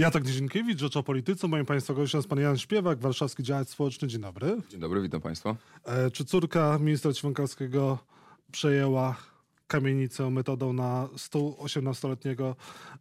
Jacek Nizinkiewicz, Rzecz o Polityce. Moim Państwa gościem jest Pan Jan Śpiewak, warszawski działacz społeczny. Dzień dobry. Dzień dobry, witam Państwa. E, czy córka ministra Ćwiąkalskiego przejęła kamienicę metodą na 118-letniego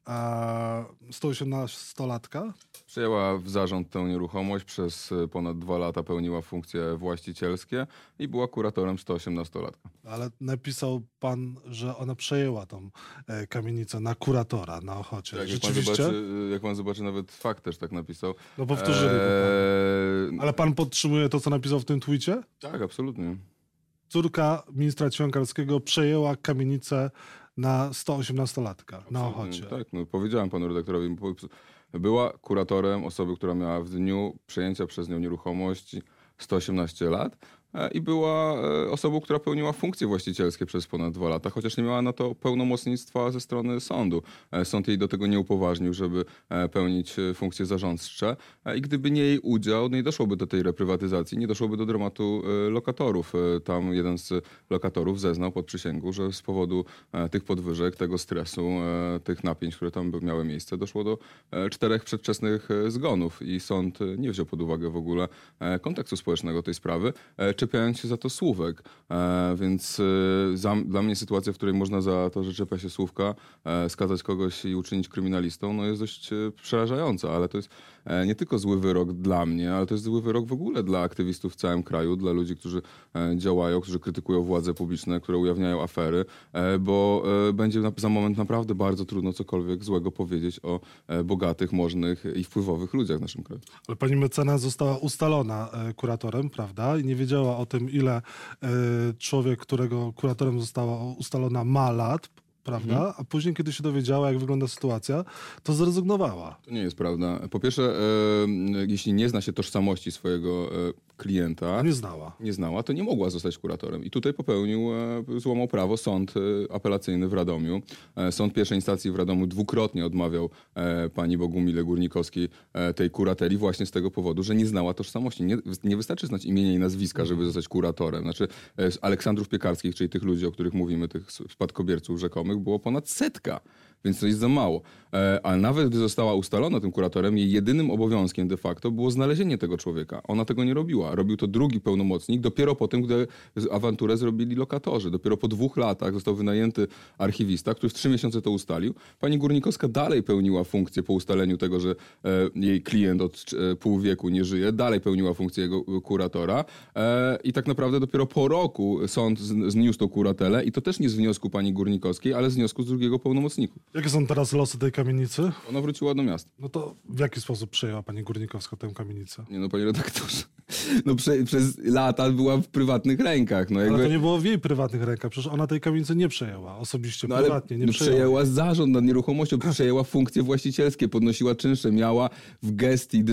e, 118-latka? Przejęła w zarząd tę nieruchomość, przez e, ponad dwa lata pełniła funkcje właścicielskie i była kuratorem 118-latka. Ale napisał pan, że ona przejęła tą e, kamienicę na kuratora na Ochocie. Tak, jak, pan Rzeczywiście? zobaczy, jak pan zobaczy, nawet fakt też tak napisał. No powtórzyli to Eee, Ale pan podtrzymuje to, co napisał w tym tweetie? Tak, absolutnie. Córka ministra Ćwiąkalskiego przejęła kamienicę na 118-latka na Ochocie. Tak, no, powiedziałem panu redaktorowi. Była kuratorem osoby, która miała w dniu przejęcia przez nią nieruchomości 118 lat i była e, osobą, która pełniła funkcje właścicielskie przez ponad dwa lata, chociaż nie miała na to pełnomocnictwa ze strony sądu. E, Sąd jej do tego nie upoważnił, żeby e, pełnić e, funkcje zarządcze E, i gdyby nie jej udział, nie doszłoby do tej reprywatyzacji, nie doszłoby do dramatu e, lokatorów. E, Tam jeden z lokatorów zeznał pod przysięgu, że z powodu e, tych podwyżek, tego stresu, e, tych napięć, które tam miały miejsce, doszło do e, czterech przedwczesnych e, zgonów i sąd e, nie wziął pod uwagę w ogóle e, kontekstu społecznego tej sprawy, e, czepiając się za to słówek. E, Więc e, za, dla mnie sytuacja, w której można za to, że czepia się słówka, e, skazać kogoś i uczynić kryminalistą, no jest dość e, przerażająca, ale to jest nie tylko zły wyrok dla mnie, ale jest zły wyrok w ogóle dla aktywistów w całym kraju, dla ludzi, którzy e, działają, którzy krytykują władze publiczne, które ujawniają afery, e, bo e, będzie za moment naprawdę bardzo trudno cokolwiek złego powiedzieć o e, bogatych, możnych i wpływowych ludziach w naszym kraju. Ale pani mecenas została ustalona e, kuratorem, prawda? I nie wiedziała o tym, ile e, człowiek, którego kuratorem została ustalona, ma lat, prawda? Mhm. A później, kiedy się dowiedziała, jak wygląda sytuacja, to zrezygnowała. To nie jest prawda. Po pierwsze, e, jeśli nie zna się tożsamości swojego e, klienta, nie znała. nie znała, to nie mogła zostać kuratorem. I tutaj popełnił, e, złamał prawo sąd e, apelacyjny w Radomiu. E, Sąd pierwszej instancji w Radomiu dwukrotnie odmawiał pani Bogumile Górnikowskiej tej kurateli właśnie z tego powodu, że nie znała tożsamości. Nie, nie wystarczy znać imienia i nazwiska, żeby zostać kuratorem. Znaczy z Aleksandrów Piekarskich, czyli tych ludzi, o których mówimy, tych spadkobierców rzekomych, było ponad setka. Więc to jest za mało. E, a nawet gdy została ustalona tym kuratorem, jej jedynym obowiązkiem de facto było znalezienie tego człowieka. Ona tego nie robiła. Robił to drugi pełnomocnik, dopiero po tym, gdy awanturę zrobili lokatorzy. Dopiero po dwóch latach został wynajęty archiwista, który w trzy miesiące to ustalił. Pani Górnikowska dalej pełniła funkcję po ustaleniu tego, że e, jej klient od e, pół wieku nie żyje. Dalej pełniła funkcję jego e, kuratora. I tak naprawdę dopiero po roku sąd zniósł tą kuratelę i to też nie z wniosku pani Górnikowskiej, ale z wniosku z drugiego pełnomocniku. Jakie są teraz losy tej kamienicy? Ona wróciła do miasta. No to w jaki sposób przejęła pani Górnikowska tę kamienicę? Nie no, panie redaktorze. No prze, przez lata była w prywatnych rękach. No Ale jakby... to nie było w jej prywatnych rękach. Przecież ona tej kamienicy nie przejęła. Osobiście, No ale prywatnie nie no, przejęła. przejęła zarząd nad nieruchomością, przejęła funkcje właścicielskie, podnosiła czynsze, miała w gestii,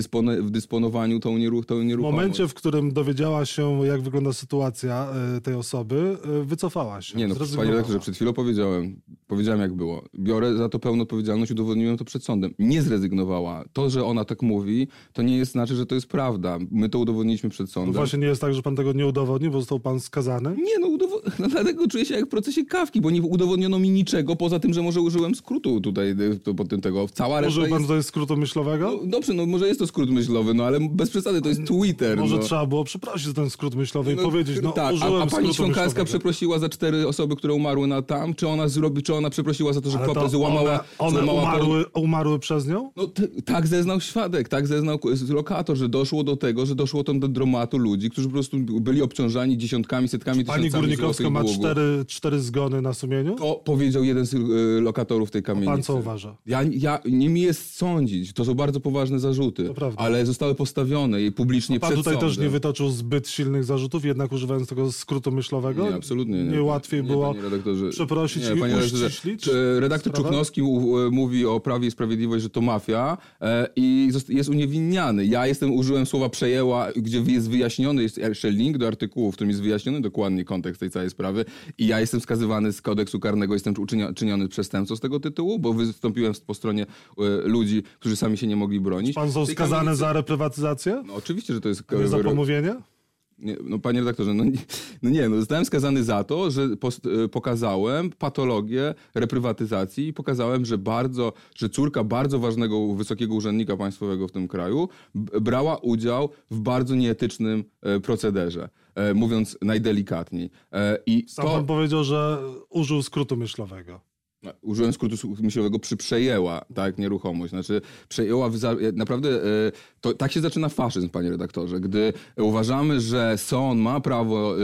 w dysponowaniu tą, nieruch, tą W nieruchomość. momencie, w którym dowiedziała się, jak wygląda sytuacja e, tej osoby, e, wycofała się. Nie no, panie redaktorze, przed chwilą powiedziałem, powiedziałem jak było. Biorę za to pełną odpowiedzialność, udowodniłem to przed sądem. Nie zrezygnowała. To, że ona tak mówi, to nie jest znaczy, że to jest prawda. My to udowodniliśmy przed No sądem. właśnie nie jest tak, że pan tego nie udowodnił, bo został pan skazany? Nie, no, udowo- no dlatego czuję się jak w procesie kawki, bo nie udowodniono mi niczego, poza tym, że może użyłem skrótu tutaj y, to, pod tym tego. Cała reszta Użył pan jest... tutaj skrótu myślowego? No, dobrze, no może jest to skrót myślowy, no ale bez przesady, to jest Twitter. Może no. trzeba było przeprosić za ten skrót myślowy i No, powiedzieć, no tak, użyłem a, a pani Świąkalska myślowego. przeprosiła za cztery osoby, które umarły na tam? Czy ona zrobi, czy ona przeprosiła za to, że to złamała, one, one złamała umarły, umarły przez nią? No tak zeznał świadek, tak zeznał lokator, że doszło do tego, że doszło tam do dramatu ludzi, którzy po prostu byli obciążani dziesiątkami, setkami, Pani tysiącami Górnikowska ma cztery, cztery zgony na sumieniu? To powiedział jeden z y, lokatorów tej kamienicy. Pan co uważa? Ja, ja, nie mi jest sądzić, to są bardzo poważne zarzuty, ale zostały postawione i publicznie Pan przed tutaj sądem. też nie wytoczył zbyt silnych zarzutów, jednak używając tego skrótu myślowego? Nie, absolutnie nie. Nie łatwiej nie, było panie redaktorze. przeprosić nie, i panie redaktorze. Czy Redaktor sprawę? Czuknowski u, e, mówi o Prawie i Sprawiedliwość, że to mafia e, i jest uniewinniany. Ja jestem, użyłem słowa przejęła, gdzie jest wyjaśniony, jest jeszcze link do artykułu, w którym jest wyjaśniony dokładnie kontekst tej całej sprawy i ja jestem skazywany z kodeksu karnego, jestem uczynia- czyniony przestępcą z tego tytułu, bo wystąpiłem po stronie e, ludzi, którzy sami się nie mogli bronić. Pan został skazany za reprywatyzację? No, oczywiście, że to jest Nie za pomówienie? No panie redaktorze, no nie, no nie, no zostałem skazany za to, że pos, e, pokazałem patologię reprywatyzacji i pokazałem, że bardzo, że córka bardzo ważnego, wysokiego urzędnika państwowego w tym kraju brała udział w bardzo nieetycznym e, procederze, e, mówiąc najdelikatniej. E, I Sam to... pan powiedział, że użył skrótu myślowego. No, Użyłem skrótu myślowego, przyprzejęła tak, nieruchomość. Znaczy, przejęła, za... naprawdę, e, to, tak się zaczyna faszyzm, panie redaktorze. Gdy uważamy, że sąd ma prawo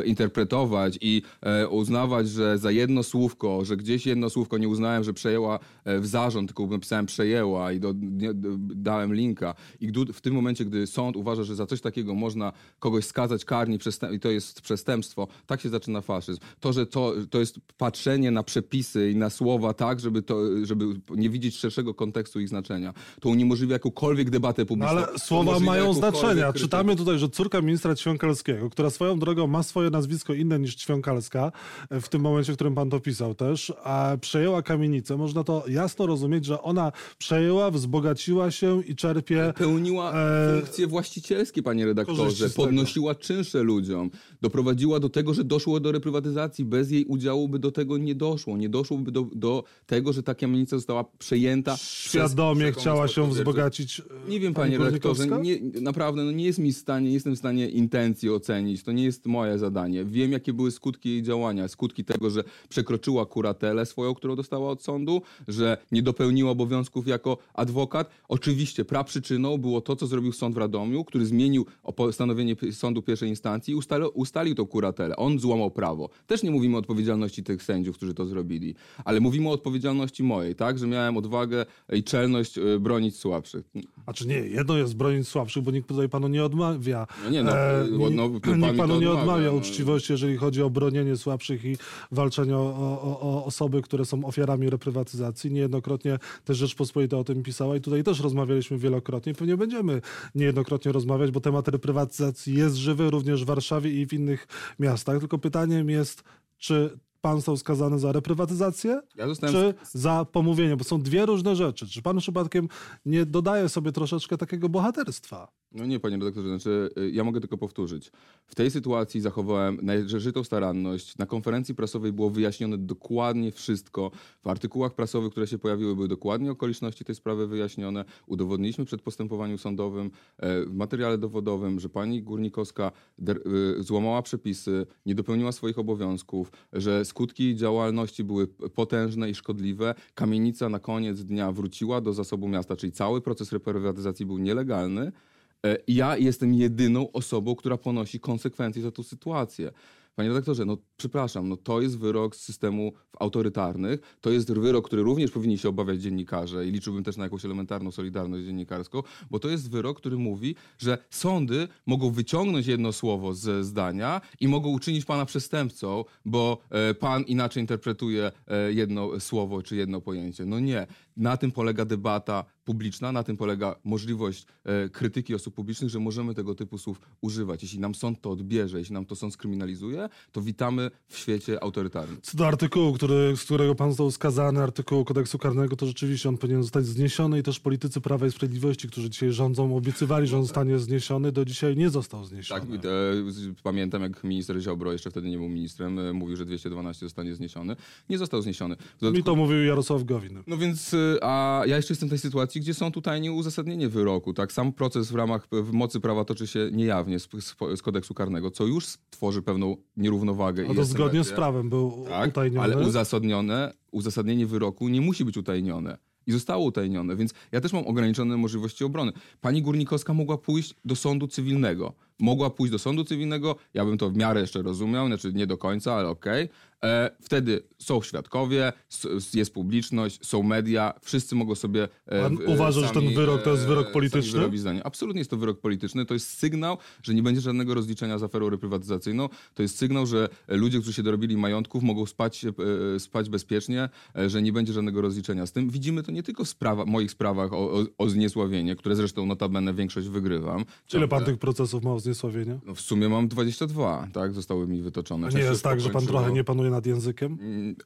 e, interpretować i e, uznawać, że za jedno słówko, że gdzieś jedno słówko nie uznałem, że przejęła e, w zarząd, tylko napisałem przejęła i do, nie, dałem linka. I w tym momencie, gdy sąd uważa, że za coś takiego można kogoś skazać przestęp- i to jest przestępstwo, tak się zaczyna faszyzm. To, że to, to jest patrzenie na przepisy i na słowa tak, żeby, to, żeby nie widzieć szerszego kontekstu ich znaczenia. To uniemożliwia jakąkolwiek debatę No publiczną. ale słowa mają znaczenia. Czytamy tutaj, że córka ministra Ćwiąkalskiego, która swoją drogą ma swoje nazwisko inne niż Ćwiąkalska, e, w tym momencie, w którym pan to pisał też, a przejęła kamienicę. Można to jasno rozumieć, że ona przejęła, wzbogaciła się i czerpie Pełniła E, funkcje właścicielskie, panie redaktorze. Podnosiła czynsze ludziom. Doprowadziła do tego, że doszło do reprywatyzacji. Bez jej udziału by do tego nie doszło. Nie doszłoby do, do tego, że ta kamienica została przejęta. świadomie przez chciała się wzbogacić. e, Nie wiem, pani panie redaktorze, Górnikowska? nie, naprawdę no nie jest mi w stanie, nie jestem w stanie intencji ocenić. To nie jest moje zadanie. Wiem, jakie były skutki jej działania. Skutki tego, że przekroczyła kuratelę swoją, którą dostała od sądu, że nie dopełniła obowiązków jako adwokat. Oczywiście praprzyczyną było to, co zrobił sąd w Radomiu, który zmienił postanowienie sądu pierwszej instancji i ustalił, ustalił tą kuratelę. On złamał prawo. Też nie mówimy o odpowiedzialności tych sędziów, którzy to zrobili, ale mówimy o odpowiedzialności mojej, tak, że miałem odwagę i czelność y, bronić słabszych. A czy nie, jedno jest bronić słabszych, bo nikt tutaj panu nie odmawia. No nie, no, e, no, no, pan nikt mi panu nie odmawia, odmawia no. uczciwości, jeżeli chodzi o bronienie słabszych i walczenie o, o, o osoby, które są ofiarami reprywatyzacji. Niejednokrotnie też Rzeczpospolita o tym pisała i tutaj też rozmawialiśmy wielokrotnie. Pewnie będziemy niejednokrotnie rozmawiać, bo temat reprywatyzacji jest żywy również w Warszawie i w innych miastach. Tylko pytaniem jest, czy pan został skazany za reprywatyzację? Ja czy za pomówienie, bo są dwie różne rzeczy. Czy pan przypadkiem nie dodaje sobie troszeczkę takiego bohaterstwa? No nie, panie redaktorze, znaczy y, ja mogę tylko powtórzyć. W tej sytuacji zachowałem należytą staranność. Na konferencji prasowej było wyjaśnione dokładnie wszystko. W artykułach prasowych, które się pojawiły, były dokładnie okoliczności tej sprawy wyjaśnione. Udowodniliśmy przed postępowaniem sądowym, e, w materiale dowodowym, że pani Górnikowska y, złamała przepisy, nie dopełniła swoich obowiązków, że skutki działalności były potężne i szkodliwe. Kamienica na koniec dnia wróciła do zasobu miasta, czyli cały proces reprywatyzacji był nielegalny. E, Ja jestem jedyną osobą, która ponosi konsekwencje za tą sytuację. Panie redaktorze, no przepraszam, no to jest wyrok z systemów autorytarnych, to jest wyrok, który również powinni się obawiać dziennikarze i liczyłbym też na jakąś elementarną solidarność dziennikarską, bo to jest wyrok, który mówi, że sądy mogą wyciągnąć jedno słowo ze zdania i mogą uczynić pana przestępcą, bo e, pan inaczej interpretuje e, jedno słowo czy jedno pojęcie. No nie. Na tym polega debata publiczna, na tym polega możliwość e, krytyki osób publicznych, że możemy tego typu słów używać. Jeśli nam sąd to odbierze, jeśli nam to sąd skryminalizuje, to witamy w świecie autorytarnym. Co do artykułu, który, z którego pan został skazany, artykułu kodeksu karnego, to rzeczywiście on powinien zostać zniesiony i też politycy Prawa i Sprawiedliwości, którzy dzisiaj rządzą, obiecywali, że on zostanie zniesiony, do dzisiaj nie został zniesiony. Tak, e, pamiętam jak minister Ziobro, jeszcze wtedy nie był ministrem, e, mówił, że 212 zostanie zniesiony. Nie został zniesiony. Mi dodatku- to mówił Jarosław Gowin. No więc, a ja jeszcze jestem w tej sytuacji, gdzie są tutaj nieuzasadnienie wyroku, tak? Sam proces w ramach, w mocy prawa toczy się niejawnie z, z, kodeksu karnego, co już tworzy pewną nierównowagę. A to zgodnie z prawem był Tak, utajniony. ale uzasadnione, uzasadnienie wyroku nie musi być utajnione. I zostało utajnione, więc ja też mam ograniczone możliwości obrony. Pani Górnikowska mogła pójść do sądu cywilnego. Mogła pójść do sądu cywilnego, ja bym to w miarę jeszcze rozumiał, znaczy nie do końca, ale okej. E, Wtedy są świadkowie, jest publiczność, są media, wszyscy mogą sobie. e, Pan w- uważa, że sami, ten wyrok to jest e, wyrok polityczny? Absolutnie jest to wyrok polityczny. To jest sygnał, że nie będzie żadnego rozliczenia z aferą reprywatyzacyjną. To jest sygnał, że ludzie, którzy się dorobili majątków, mogą spać, e, spać bezpiecznie, e, że nie będzie żadnego rozliczenia z tym. Widzimy to nie tylko w sprawa, moich sprawach o, o, o zniesławienie, które zresztą notabene większość wygrywam. Ile pan Ciągle. tych procesów ma o zniesławienie? No w sumie mam 22, tak? Zostały mi wytoczone. A nie Część jest tak, że pan trochę nie panuje nad językiem? Mm,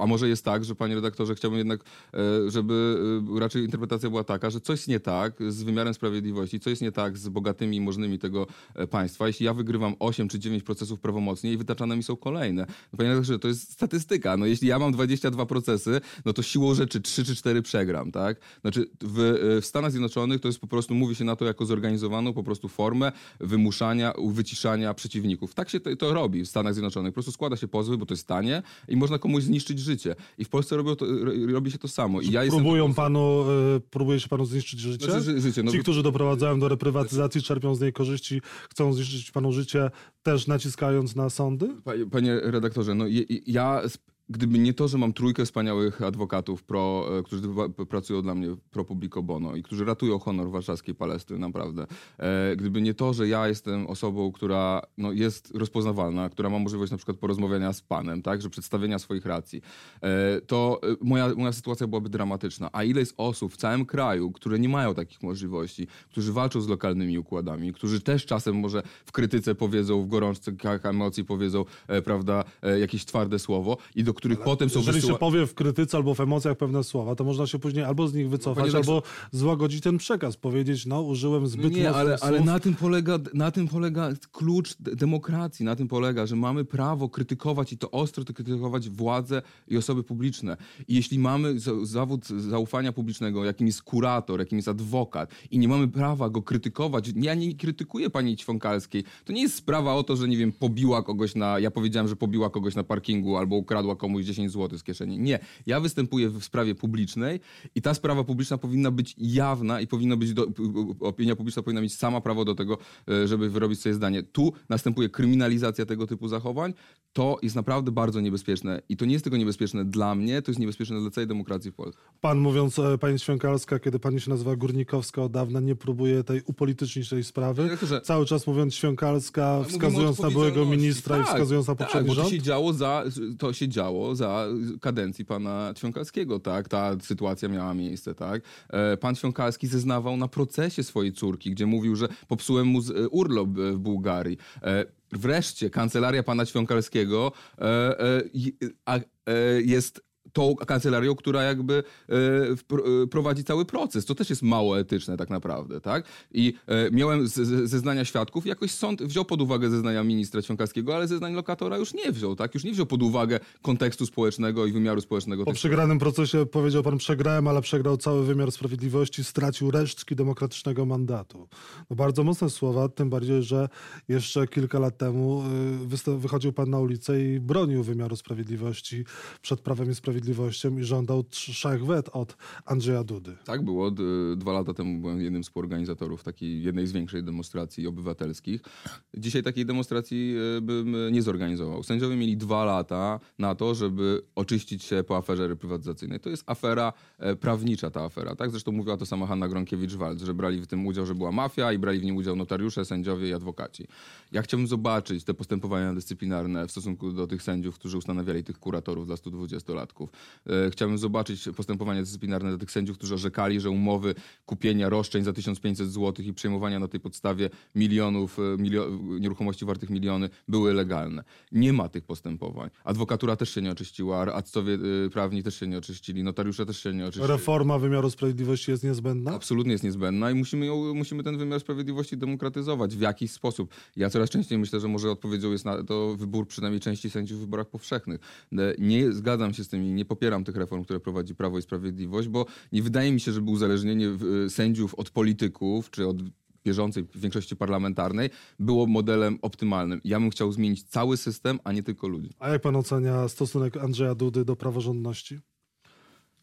A może jest tak, że panie redaktorze, chciałbym jednak, e, żeby e, raczej interpretacja była taka, że coś jest nie tak z wymiarem sprawiedliwości, coś jest nie tak z bogatymi i możnymi tego e, państwa. Jeśli ja wygrywam 8 czy 9 procesów prawomocnie i wytaczane mi są kolejne. No, Panie redaktorze, to jest statystyka. No, jeśli ja mam 22 procesy, no to siłą rzeczy 3 czy 4 przegram, tak? Znaczy w, w Stanach Zjednoczonych to jest po prostu, mówi się na to jako zorganizowaną po prostu formę wymuszania, wyciszania przeciwników. Tak się to, to robi w Stanach Zjednoczonych. Po prostu składa się pozwy, bo to jest tanie i można komuś zniszczyć życie. I w Polsce robią to, ro- robi się to samo. I ja Próbują panu, y, próbuje się panu zniszczyć życie? Znaczy, ży- życie, no Ci, którzy doprowadzają do reprywatyzacji, czerpią z niej korzyści, chcą zniszczyć panu życie, też naciskając na sądy? Panie, redaktorze, no ja, gdyby nie to, że mam trójkę wspaniałych adwokatów, pro, e, którzy pracują dla mnie pro publico bono i którzy ratują honor warszawskiej Palestry, naprawdę. E, gdyby nie to, że ja jestem osobą, która no, jest rozpoznawalna, która ma możliwość na przykład porozmawiania z panem, tak, że przedstawienia swoich racji, e, to moja, moja sytuacja byłaby dramatyczna. A ile jest osób w całym kraju, które nie mają takich możliwości, którzy walczą z lokalnymi układami, którzy też czasem może w krytyce powiedzą, w gorączkach emocji powiedzą, prawda, jakieś twarde słowo i do których potem są Jeżeli wysyła... się powie w krytyce albo w emocjach pewne słowa, to można się później albo z nich wycofać, Panie albo złagodzić ten przekaz, powiedzieć, no użyłem zbyt Nie, ale, ale słów. na, tym polega, na tym polega klucz demokracji, na tym polega, że mamy prawo krytykować i to ostro to krytykować władzę i osoby publiczne. I jeśli mamy za- zawód zaufania publicznego, jakim jest kurator, jakim jest adwokat i nie mamy prawa go krytykować, ja nie krytykuję pani Ćwąkalskiej, to nie jest sprawa o to, że nie wiem, pobiła kogoś na, ja powiedziałem, że pobiła kogoś na parkingu albo ukradła komuś 10 zł z kieszeni. Nie, ja występuję w sprawie publicznej i ta sprawa publiczna powinna być jawna i powinna być, do, opinia publiczna powinna mieć sama prawo do tego, e, żeby wyrobić sobie zdanie. Tu następuje kryminalizacja tego typu zachowań. To jest naprawdę bardzo niebezpieczne i to nie jest tylko niebezpieczne dla mnie, to jest niebezpieczne dla całej demokracji w Polsce. Pan mówiąc, e, pani Świąkalska, kiedy pani się nazywa Górnikowska od dawna, nie próbuje tej upolitycznić tej sprawy. Cały czas mówiąc Świąkalska, wskazując na byłego ministra i Tak, wskazując na tak, poprzedni to rząd. się działo za, to się działo za kadencji pana Ćwiąkalskiego, tak? Ta sytuacja miała miejsce, tak? E, Pan Ćwiąkalski zeznawał na procesie swojej córki, gdzie mówił, że popsułem mu z- urlop e, w Bułgarii. E, Wreszcie kancelaria pana e, e, e, jest tą kancelarią, która jakby e, e, prowadzi cały proces. To też jest mało etyczne tak naprawdę, tak? I e, miałem z- z- zeznania świadków, jakoś sąd wziął pod uwagę zeznania ministra Ćwiąkalskiego, ale zeznań lokatora już nie wziął, tak? Już nie wziął pod uwagę kontekstu społecznego i wymiaru społecznego. Po przegranym procesie powiedział pan, przegrałem, ale przegrał cały wymiar sprawiedliwości, stracił resztki demokratycznego mandatu. No bardzo mocne słowa, tym bardziej, że jeszcze kilka lat temu wychodził pan na ulicę i bronił wymiaru sprawiedliwości przed Prawem i Sprawiedliwością i żądał trzech wet od Andrzeja Dudy. Tak było. Dwa lata temu byłem jednym z współorganizatorów takiej jednej z większych demonstracji obywatelskich. Dzisiaj takiej demonstracji e, bym nie zorganizował. Sędziowie mieli dwa lata na to, żeby oczyścić się po aferze reprywatyzacyjnej. To jest afera e, prawnicza, ta afera. Tak? Zresztą mówiła to sama Hanna Gronkiewicz-Waltz, że brali w tym udział, że była mafia i brali w nim udział notariusze, sędziowie i adwokaci. Ja chciałbym zobaczyć te postępowania dyscyplinarne w stosunku do tych sędziów, którzy ustanawiali tych kuratorów dla 120-latków. E, Chciałbym zobaczyć postępowania dyscyplinarne do tych sędziów, którzy orzekali, że umowy kupienia roszczeń za 1500 zł i przejmowania na tej podstawie milionów e, milio nieruchomości wartych miliony były legalne. Nie ma tych postępowań. Adwokatura też się nie oczyściła, radcowie e, prawni też się nie oczyścili, notariusze też się nie oczyścili. Reforma wymiaru sprawiedliwości jest niezbędna? Absolutnie jest niezbędna i musimy, ją, musimy ten wymiar sprawiedliwości demokratyzować w jakiś sposób. Ja coraz częściej myślę, że może odpowiedzią jest na to wybór przynajmniej części sędziów w wyborach powszechnych. Nie zgadzam się z tym i nie popieram tych reform, które prowadzi Prawo i Sprawiedliwość, bo nie wydaje mi się, żeby uzależnienie e, sędziów od polityków czy od bieżącej większości parlamentarnej było modelem optymalnym. Ja bym chciał zmienić cały system, a nie tylko ludzi. A jak pan ocenia stosunek Andrzeja Dudy do praworządności?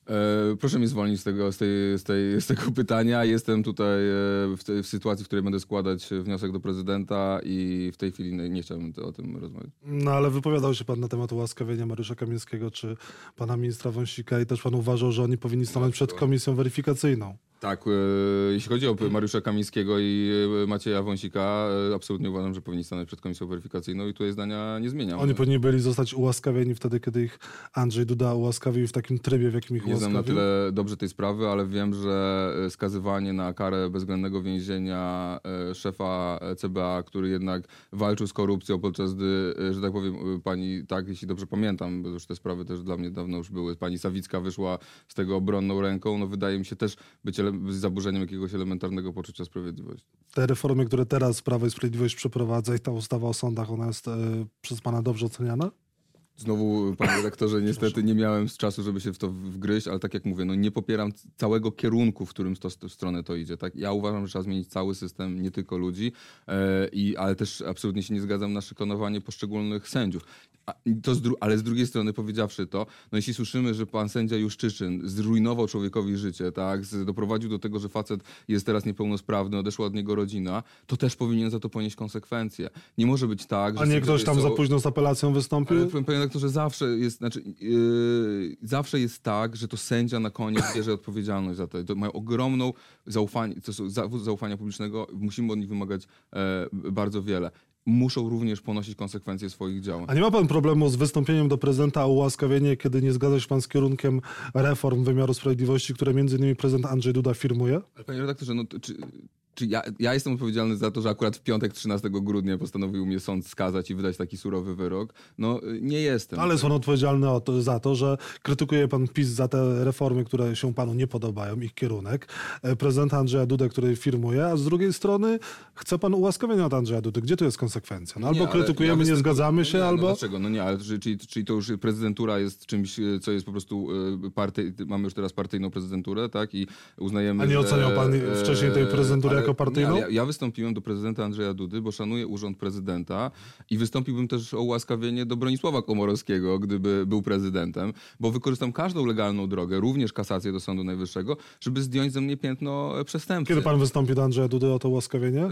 E, proszę mnie zwolnić z tego, z, tej, z, tej, z tego pytania. Jestem tutaj e, w, te, w sytuacji, w której będę składać wniosek do prezydenta i w tej chwili nie, nie chciałbym o tym rozmawiać. No ale wypowiadał się pan na temat ułaskawienia Mariusza Kamińskiego czy pana ministra Wąsika i też pan uważał, że oni powinni stanąć przed komisją weryfikacyjną. Tak, e, jeśli chodzi o Mariusza Kamińskiego i e, Macieja Wąsika, e, absolutnie uważam, że powinni stanąć przed komisją weryfikacyjną i tutaj zdania nie zmieniam. Oni powinni byli zostać ułaskawieni wtedy, kiedy ich Andrzej Duda ułaskawił w takim trybie, w jakim ich Nie znam ułaskawił. na tyle dobrze tej sprawy, ale wiem, że skazywanie na karę bezwzględnego więzienia szefa CBA, który jednak walczył z korupcją, podczas gdy, że tak powiem, pani, tak, jeśli dobrze pamiętam, bo już te sprawy też dla mnie dawno już były, pani Sawicka wyszła z tego obronną ręką, no wydaje mi się też być z zaburzeniem jakiegoś elementarnego poczucia sprawiedliwości. Te reformy, które teraz Prawo i Sprawiedliwość przeprowadza i ta ustawa o sądach, ona jest e, przez pana dobrze oceniana? Znowu, panie redaktorze, niestety nie miałem z czasu, żeby się w to wgryźć, ale tak jak mówię, no nie popieram całego kierunku, w którym to, w stronę to idzie. Tak? Ja uważam, że trzeba zmienić cały system, nie tylko ludzi, e, i, ale też absolutnie się nie zgadzam na szykonowanie poszczególnych sędziów. A, to z ale z drugiej strony, powiedziawszy to, no jeśli słyszymy, że pan sędzia Juszczyszyn zrujnował człowiekowi życie, tak, z, doprowadził do tego, że facet jest teraz niepełnosprawny, odeszła od niego rodzina, to też powinien za to ponieść konsekwencje. Nie może być tak, że A nie ktoś tam są- za późno z apelacją wystąpił? ale redaktorze, zawsze jest, znaczy, yy, zawsze jest tak, że to sędzia na koniec bierze odpowiedzialność za to. to mają ogromną zaufanie, to są zaufania publicznego, musimy od nich wymagać e, bardzo wiele. Muszą również ponosić konsekwencje swoich działań. A nie ma pan problemu z wystąpieniem do prezydenta o ułaskawienie, kiedy nie zgadza się pan z kierunkiem reform wymiaru sprawiedliwości, które między innymi prezydent Andrzej Duda firmuje? Ale panie redaktorze, no, czy, czy ja, ja jestem odpowiedzialny za to, że akurat w piątek 13 grudnia postanowił mnie sąd skazać i wydać taki surowy wyrok? No y, nie jestem. Ale jest pan odpowiedzialny to, za to, że krytykuje pan PiS za te reformy, które się panu nie podobają, ich kierunek. E, Prezydent Andrzeja Dudę, który firmuje, a z drugiej strony chce pan ułaskawienia od Andrzeja Dudy. Gdzie tu jest konsekwencja? No, albo Nie, krytykujemy, nie występ- zgadzamy się, nie, albo... No dlaczego? No nie, ale czy- czyli, czyli to już prezydentura jest czymś, e, co jest po prostu e, party, mamy już teraz partyjną prezydenturę, tak? I uznajemy, A nie oceniał pan e, wcześniej tej prezydentury ale- partyjną? Ja, ja wystąpiłem do prezydenta Andrzeja Dudy, bo szanuję urząd prezydenta i wystąpiłbym też o ułaskawienie do Bronisława Komorowskiego, gdyby był prezydentem, bo wykorzystam każdą legalną drogę, również kasację do Sądu Najwyższego, żeby zdjąć ze mnie piętno przestępcy. Kiedy pan wystąpi do Andrzeja Dudy o to ułaskawienie? E,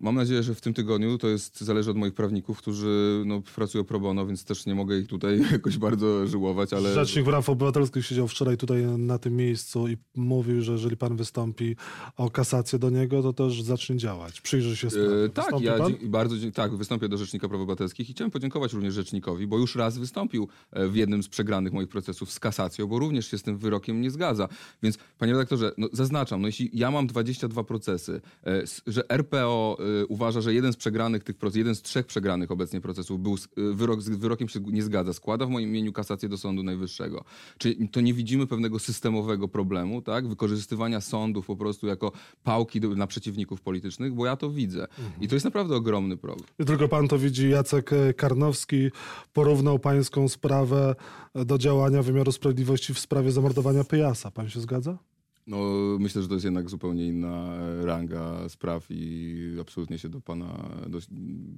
Mam nadzieję, że w tym tygodniu to jest zależy od moich prawników, którzy no, pracują pro bono, więc też nie mogę ich tutaj jakoś bardzo żyłować, ale Rzecznik Praw Obywatelskich siedział wczoraj tutaj na tym miejscu i mówił, że jeżeli pan wystąpi o kasację do niego, to też zacznie działać. Przyjrzy się sprawie. E, tak, ja pan? bardzo tak, wystąpię do Rzecznika Praw Obywatelskich i chciałem podziękować również Rzecznikowi, bo już raz wystąpił e, w jednym z przegranych moich procesów z kasacją, bo również się z tym wyrokiem nie zgadza. Więc, panie redaktorze, no, zaznaczam, no, jeśli ja mam 22 procesy, e, że RPO e, uważa, że jeden z przegranych tych procesów, jeden z trzech przegranych obecnie procesów był, wyrok z wyrokiem się nie zgadza, składa w moim imieniu kasację do Sądu Najwyższego. Czy to nie widzimy pewnego systemowego problemu, tak? Wykorzystywania sądów po prostu jako pałki do, na przeciwników politycznych, bo ja to widzę. I to jest naprawdę ogromny problem. Nie tylko pan to widzi, Jacek e, Karnowski porównał pańską sprawę do działania wymiaru sprawiedliwości w sprawie zamordowania Pyjasa. Pan się zgadza? No, myślę, że to jest jednak zupełnie inna e, ranga spraw i absolutnie się do pana, do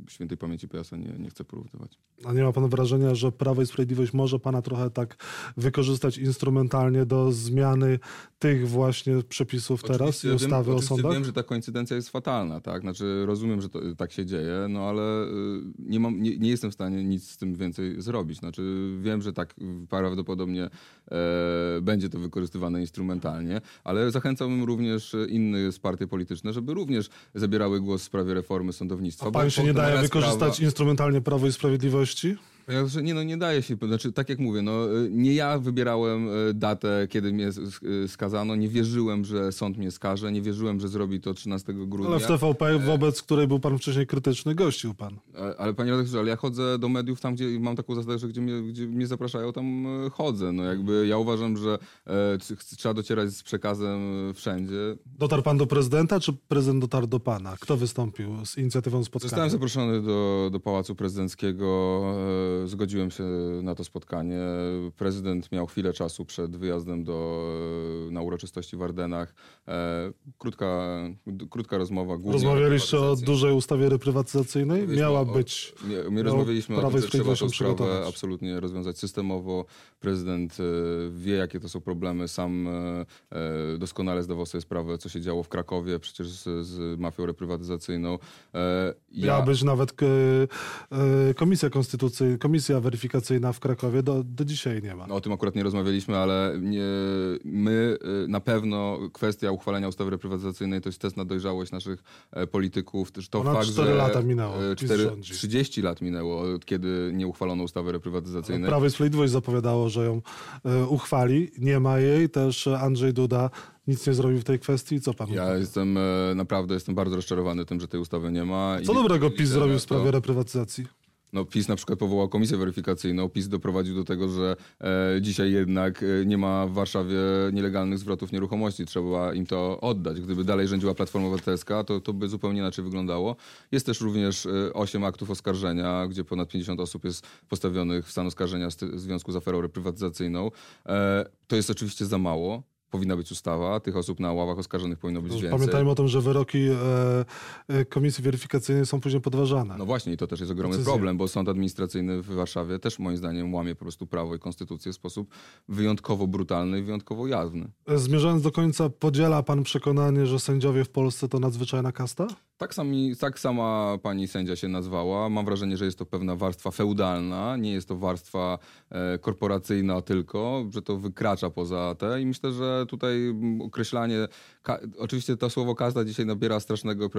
świętej pamięci Pejasa nie, nie chcę porównywać. A nie ma pan wrażenia, że Prawo i Sprawiedliwość może pana trochę tak wykorzystać instrumentalnie do zmiany tych właśnie przepisów teraz Oczywiście i ustawy wiem, o sądach? wiem, że ta koincydencja jest fatalna, tak? Znaczy rozumiem, że to, tak się dzieje, no ale y, nie, mam, nie, nie jestem w stanie nic z tym więcej zrobić. Znaczy wiem, że tak prawdopodobnie e, będzie to wykorzystywane instrumentalnie, ale zachęcałbym również inne partie polityczne, żeby również zabierały głos w sprawie reformy sądownictwa. A pan się nie daje wykorzystać sprawa- instrumentalnie Prawo i Sprawiedliwości? Nie, no nie daje się, znaczy tak jak mówię, no y, nie ja wybierałem y, datę, kiedy mnie y, skazano, nie wierzyłem, że sąd mnie skaże, nie wierzyłem, że zrobi to 13 grudnia. Ale w TVP, wobec której był pan wcześniej krytyczny, gościł pan. Ale, ale panie redaktorze, ale ja chodzę do mediów tam, gdzie mam taką zasadę, że gdzie mnie, gdzie mnie zapraszają, tam e, chodzę. No jakby ja uważam, że e, trzeba docierać z przekazem e, wszędzie. Dotarł pan do prezydenta, czy prezydent dotarł do pana? Kto wystąpił z inicjatywą spotkania? Zostałem zaproszony do, do Pałacu Prezydenckiego, e, zgodziłem się na to spotkanie. Prezydent miał chwilę czasu przed wyjazdem do, e, na uroczystości w Ardenach. E, krótka, krótka rozmowa. Rozmawialiście o dużej ustawie reprywatyzacyjnej? Miała być. My Miało rozmawialiśmy o tym, że trzeba tę sprawę absolutnie rozwiązać systemowo. Prezydent e, wie, jakie to są problemy. Sam doskonale zdawał sobie sprawę, co się działo w Krakowie, przecież z, z mafią reprywatyzacyjną. E, Miała być nawet komisja konstytucyjna, komisja weryfikacyjna w Krakowie, do, do dzisiaj nie ma. No, o tym akurat nie rozmawialiśmy, ale nie, my y, na pewno kwestia uchwalenia ustawy reprywatyzacyjnej to jest test na dojrzałość naszych e, polityków. To Ponad fakt, cztery że lata minęło, e, PiS cztery- rządzi. 30 lat minęło, od kiedy nie uchwalono ustawy reprywatyzacyjnej. Prawo i Sprawiedliwość zapowiadało, że ją e, uchwali. Nie ma jej. Też e, Andrzej Duda nic nie zrobił w tej kwestii. Co pan Ja jestem e, naprawdę jestem bardzo rozczarowany tym, że tej ustawy nie ma. Co I- dobrego i PiS że zrobił w sprawie reprywatyzacji? No, PiS na przykład powołał komisję weryfikacyjną. PiS doprowadził do tego, że e, dzisiaj jednak e, nie ma w Warszawie nielegalnych zwrotów nieruchomości. Trzeba im to oddać. Gdyby dalej rządziła Platforma Obywatelska, to, to by zupełnie inaczej wyglądało. Jest też również e, 8 aktów oskarżenia, gdzie ponad 50 osób jest postawionych w stan oskarżenia w związku z aferą reprywatyzacyjną. E, to jest oczywiście za mało. Powinna być ustawa. Tych osób na ławach oskarżonych powinno być więcej. Pamiętajmy o tym, że wyroki e, e, komisji weryfikacyjnej są później podważane. No właśnie, i to też jest ogromny Decyzje. problem, bo sąd administracyjny w Warszawie też moim zdaniem łamie po prostu prawo i konstytucję w sposób wyjątkowo brutalny i wyjątkowo jawny. E, Zmierzając do końca, podziela pan przekonanie, że sędziowie w Polsce to nadzwyczajna kasta? Tak, sami, tak sama pani sędzia się nazwała. Mam wrażenie, że jest to pewna warstwa feudalna, nie jest to warstwa e, korporacyjna tylko, że to wykracza poza te i myślę, że tutaj mm, określanie, ka, oczywiście to słowo kasta dzisiaj nabiera strasznego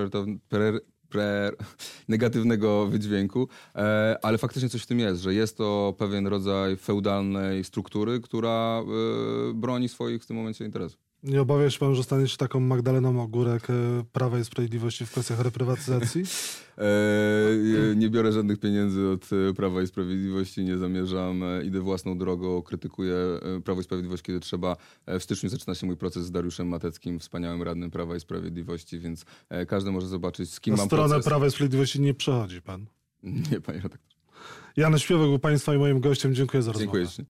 negatywnego wydźwięku, e, ale faktycznie coś w tym jest, że jest to pewien rodzaj feudalnej struktury, która e, broni swoich w tym momencie interesów. Nie obawia się pan, że stanie się taką Magdaleną Ogórek e, Prawa i Sprawiedliwości w kwestiach reprywatyzacji? E, nie biorę żadnych pieniędzy od e, Prawa i Sprawiedliwości, nie zamierzam, idę własną drogą, krytykuję Prawo i Sprawiedliwość, kiedy trzeba. W styczniu zaczyna się mój proces z Dariuszem Mateckim, wspaniałym radnym Prawa i Sprawiedliwości, więc każdy może zobaczyć, z kim Na mam stronę proces. Prawa i Sprawiedliwości nie przechodzi pan. Nie, panie redaktorze. Jan Śpiewek był państwa i moim gościem. Dziękuję za rozmowę. Dziękuję.